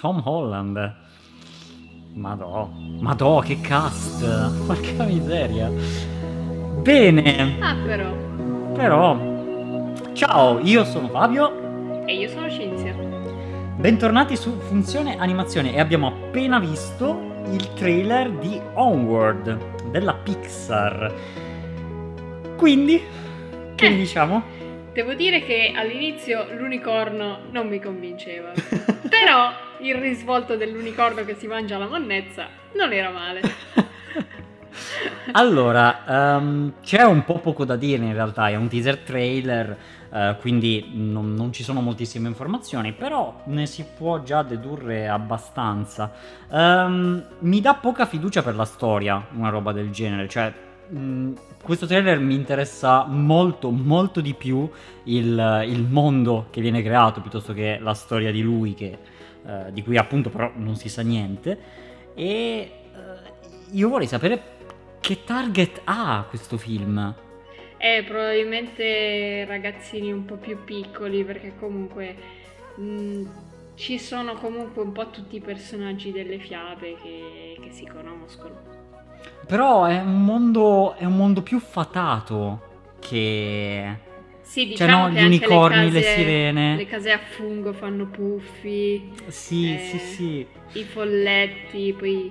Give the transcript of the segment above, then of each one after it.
Tom Holland. Madò, madò, che cast! Porca miseria. Bene. Ah, però. Però. Ciao, io sono Fabio. E io sono Cinzia. Bentornati su Funzione Animazione e abbiamo appena visto il trailer di Onward della Pixar. Quindi, che Eh. diciamo? Devo dire che all'inizio l'unicorno non mi convinceva. però il risvolto dell'unicorno che si mangia la monnezza non era male. Allora, ehm, c'è un po' poco da dire in realtà, è un teaser trailer, eh, quindi non, non ci sono moltissime informazioni, però ne si può già dedurre abbastanza. Ehm, mi dà poca fiducia per la storia, una roba del genere, cioè mh, questo trailer mi interessa molto, molto di più il, il mondo che viene creato piuttosto che la storia di lui, che, eh, di cui appunto però non si sa niente. E eh, io vorrei sapere che target ha questo film? E probabilmente ragazzini un po' più piccoli perché comunque mh, ci sono comunque un po' tutti i personaggi delle fiabe che, che si conoscono. Però è un mondo, è un mondo più fatato che... Sì, Cioè, diciamo no, che gli unicorni, le case- sirene. Le case a fungo fanno puffi, Sì, Eh. sì, sì. i folletti, poi...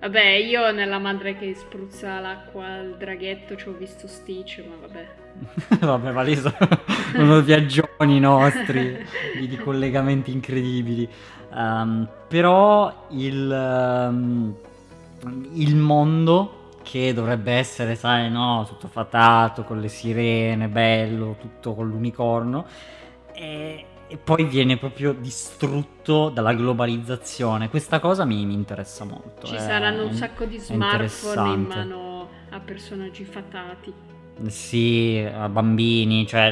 Vabbè, io nella madre che spruzza l'acqua al draghetto ci ho visto Stitch, ma vabbè. Vabbè, ma lì sono viaggioni nostri di, di collegamenti incredibili. Ehm, però il, ehm, il mondo che dovrebbe essere, sai, no, tutto fatato con le sirene, bello, tutto con l'unicorno. E, e poi viene proprio distrutto dalla globalizzazione. Questa cosa mi, mi interessa molto. Ci è- saranno un sacco di smartphone in mano a personaggi fatati. Sì, a bambini, cioè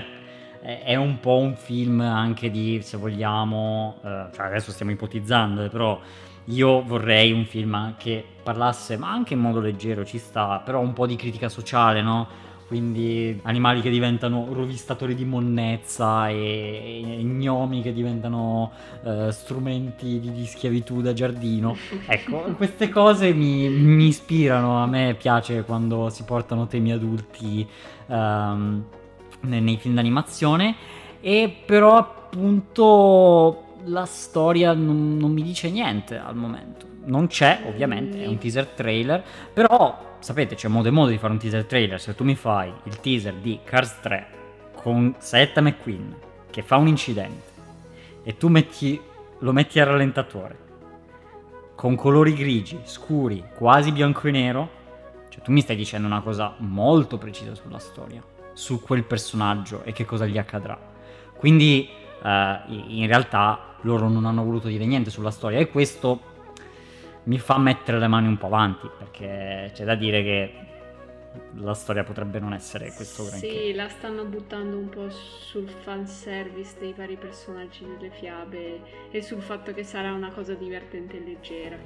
è è un po' un film anche di, se vogliamo, eh, cioè adesso stiamo ipotizzando, eh, però io vorrei un film che parlasse, ma anche in modo leggero, ci sta, però un po' di critica sociale, no? Quindi animali che diventano rovistatori di monnezza e, e gnomi che diventano eh, strumenti di, di schiavitù da giardino. Ecco, queste cose mi, mi ispirano, a me piace quando si portano temi adulti ehm, ne- nei film d'animazione e però appunto la storia non, non mi dice niente al momento. Non c'è, ovviamente, è un teaser trailer, però sapete c'è modo e modo di fare un teaser trailer. Se tu mi fai il teaser di Cars 3 con Saetta McQueen che fa un incidente e tu metti, lo metti a rallentatore con colori grigi, scuri, quasi bianco e nero, cioè tu mi stai dicendo una cosa molto precisa sulla storia, su quel personaggio e che cosa gli accadrà. Quindi in realtà loro non hanno voluto dire niente sulla storia e questo mi fa mettere le mani un po' avanti perché c'è da dire che la storia potrebbe non essere questo granché. Sì, la stanno buttando un po' sul fanservice dei vari personaggi delle fiabe e sul fatto che sarà una cosa divertente e leggera.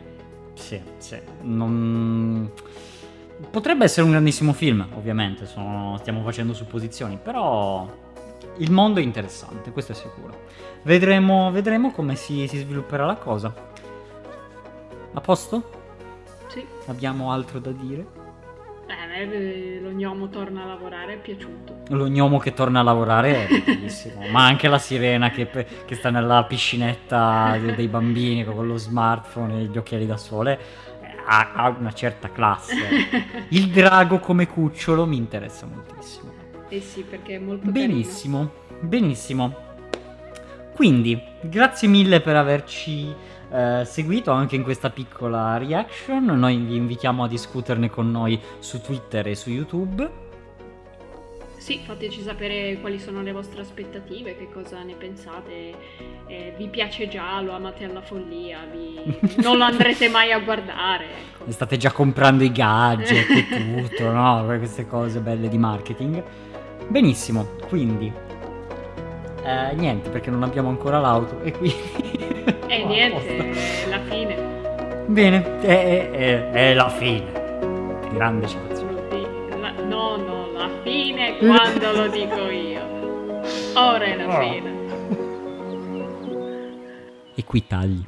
Sì, sì. Non... Potrebbe essere un grandissimo film, ovviamente, sono- stiamo facendo supposizioni, però il mondo è interessante, questo è sicuro. Vedremo, vedremo come si, si svilupperà la cosa. A posto? Sì, Abbiamo altro da dire? eh, a me eh, lo gnomo torna a lavorare, è piaciuto. Lo gnomo che torna a lavorare è bellissimo, ma anche la sirena che, che sta nella piscinetta de- dei bambini con lo smartphone e gli occhiali da sole ha, ha una certa classe. Il drago come cucciolo mi interessa moltissimo. Eh sì, perché è molto Benissimo, benissimo. Quindi, grazie mille per averci eh, seguito anche in questa piccola reaction. Noi vi invitiamo a discuterne con noi su Twitter e su YouTube. carino. Sì, fateci sapere quali sono le vostre aspettative, che cosa ne pensate. eh, vi piace già, lo amate alla follia, vi- non lo andrete mai a guardare. Ecco. State già comprando i gadget e tutto, no? Queste cose belle di marketing. Benissimo, quindi eh, niente perché non abbiamo ancora l'auto e quindi... E Oh, niente, è la fine. Bene, è, è- è la fine. Grande citazione. La- no, no, la fine quando lo dico io. Ora è la Oh. fine. E qui tagli.